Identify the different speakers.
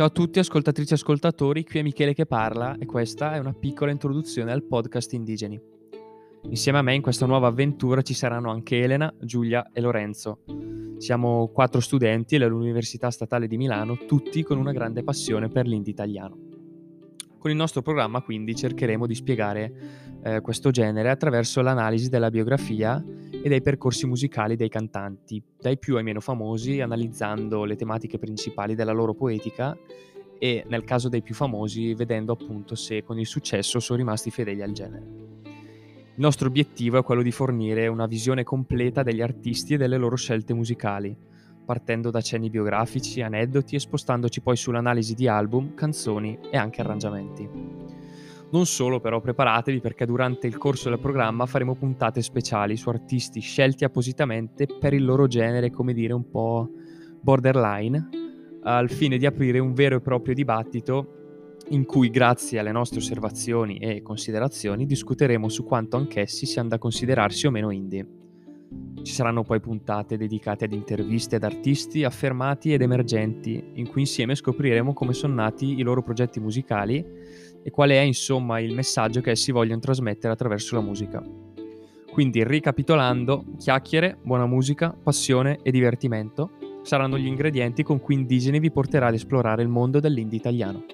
Speaker 1: Ciao a tutti ascoltatrici e ascoltatori, qui è Michele che parla e questa è una piccola introduzione al podcast Indigeni. Insieme a me in questa nuova avventura ci saranno anche Elena, Giulia e Lorenzo. Siamo quattro studenti dell'Università Statale di Milano, tutti con una grande passione per l'indie italiano. Con il nostro programma quindi cercheremo di spiegare eh, questo genere attraverso l'analisi della biografia e dei percorsi musicali dei cantanti, dai più ai meno famosi, analizzando le tematiche principali della loro poetica e, nel caso dei più famosi, vedendo appunto se con il successo sono rimasti fedeli al genere. Il nostro obiettivo è quello di fornire una visione completa degli artisti e delle loro scelte musicali, partendo da cenni biografici, aneddoti e spostandoci poi sull'analisi di album, canzoni e anche arrangiamenti. Non solo però preparatevi perché durante il corso del programma faremo puntate speciali su artisti scelti appositamente per il loro genere, come dire, un po' borderline, al fine di aprire un vero e proprio dibattito in cui grazie alle nostre osservazioni e considerazioni discuteremo su quanto anch'essi siano da considerarsi o meno indie. Ci saranno poi puntate dedicate ad interviste ad artisti affermati ed emergenti, in cui insieme scopriremo come sono nati i loro progetti musicali e qual è insomma il messaggio che essi vogliono trasmettere attraverso la musica. Quindi ricapitolando, chiacchiere, buona musica, passione e divertimento saranno gli ingredienti con cui Indigeni vi porterà ad esplorare il mondo dell'indie italiano.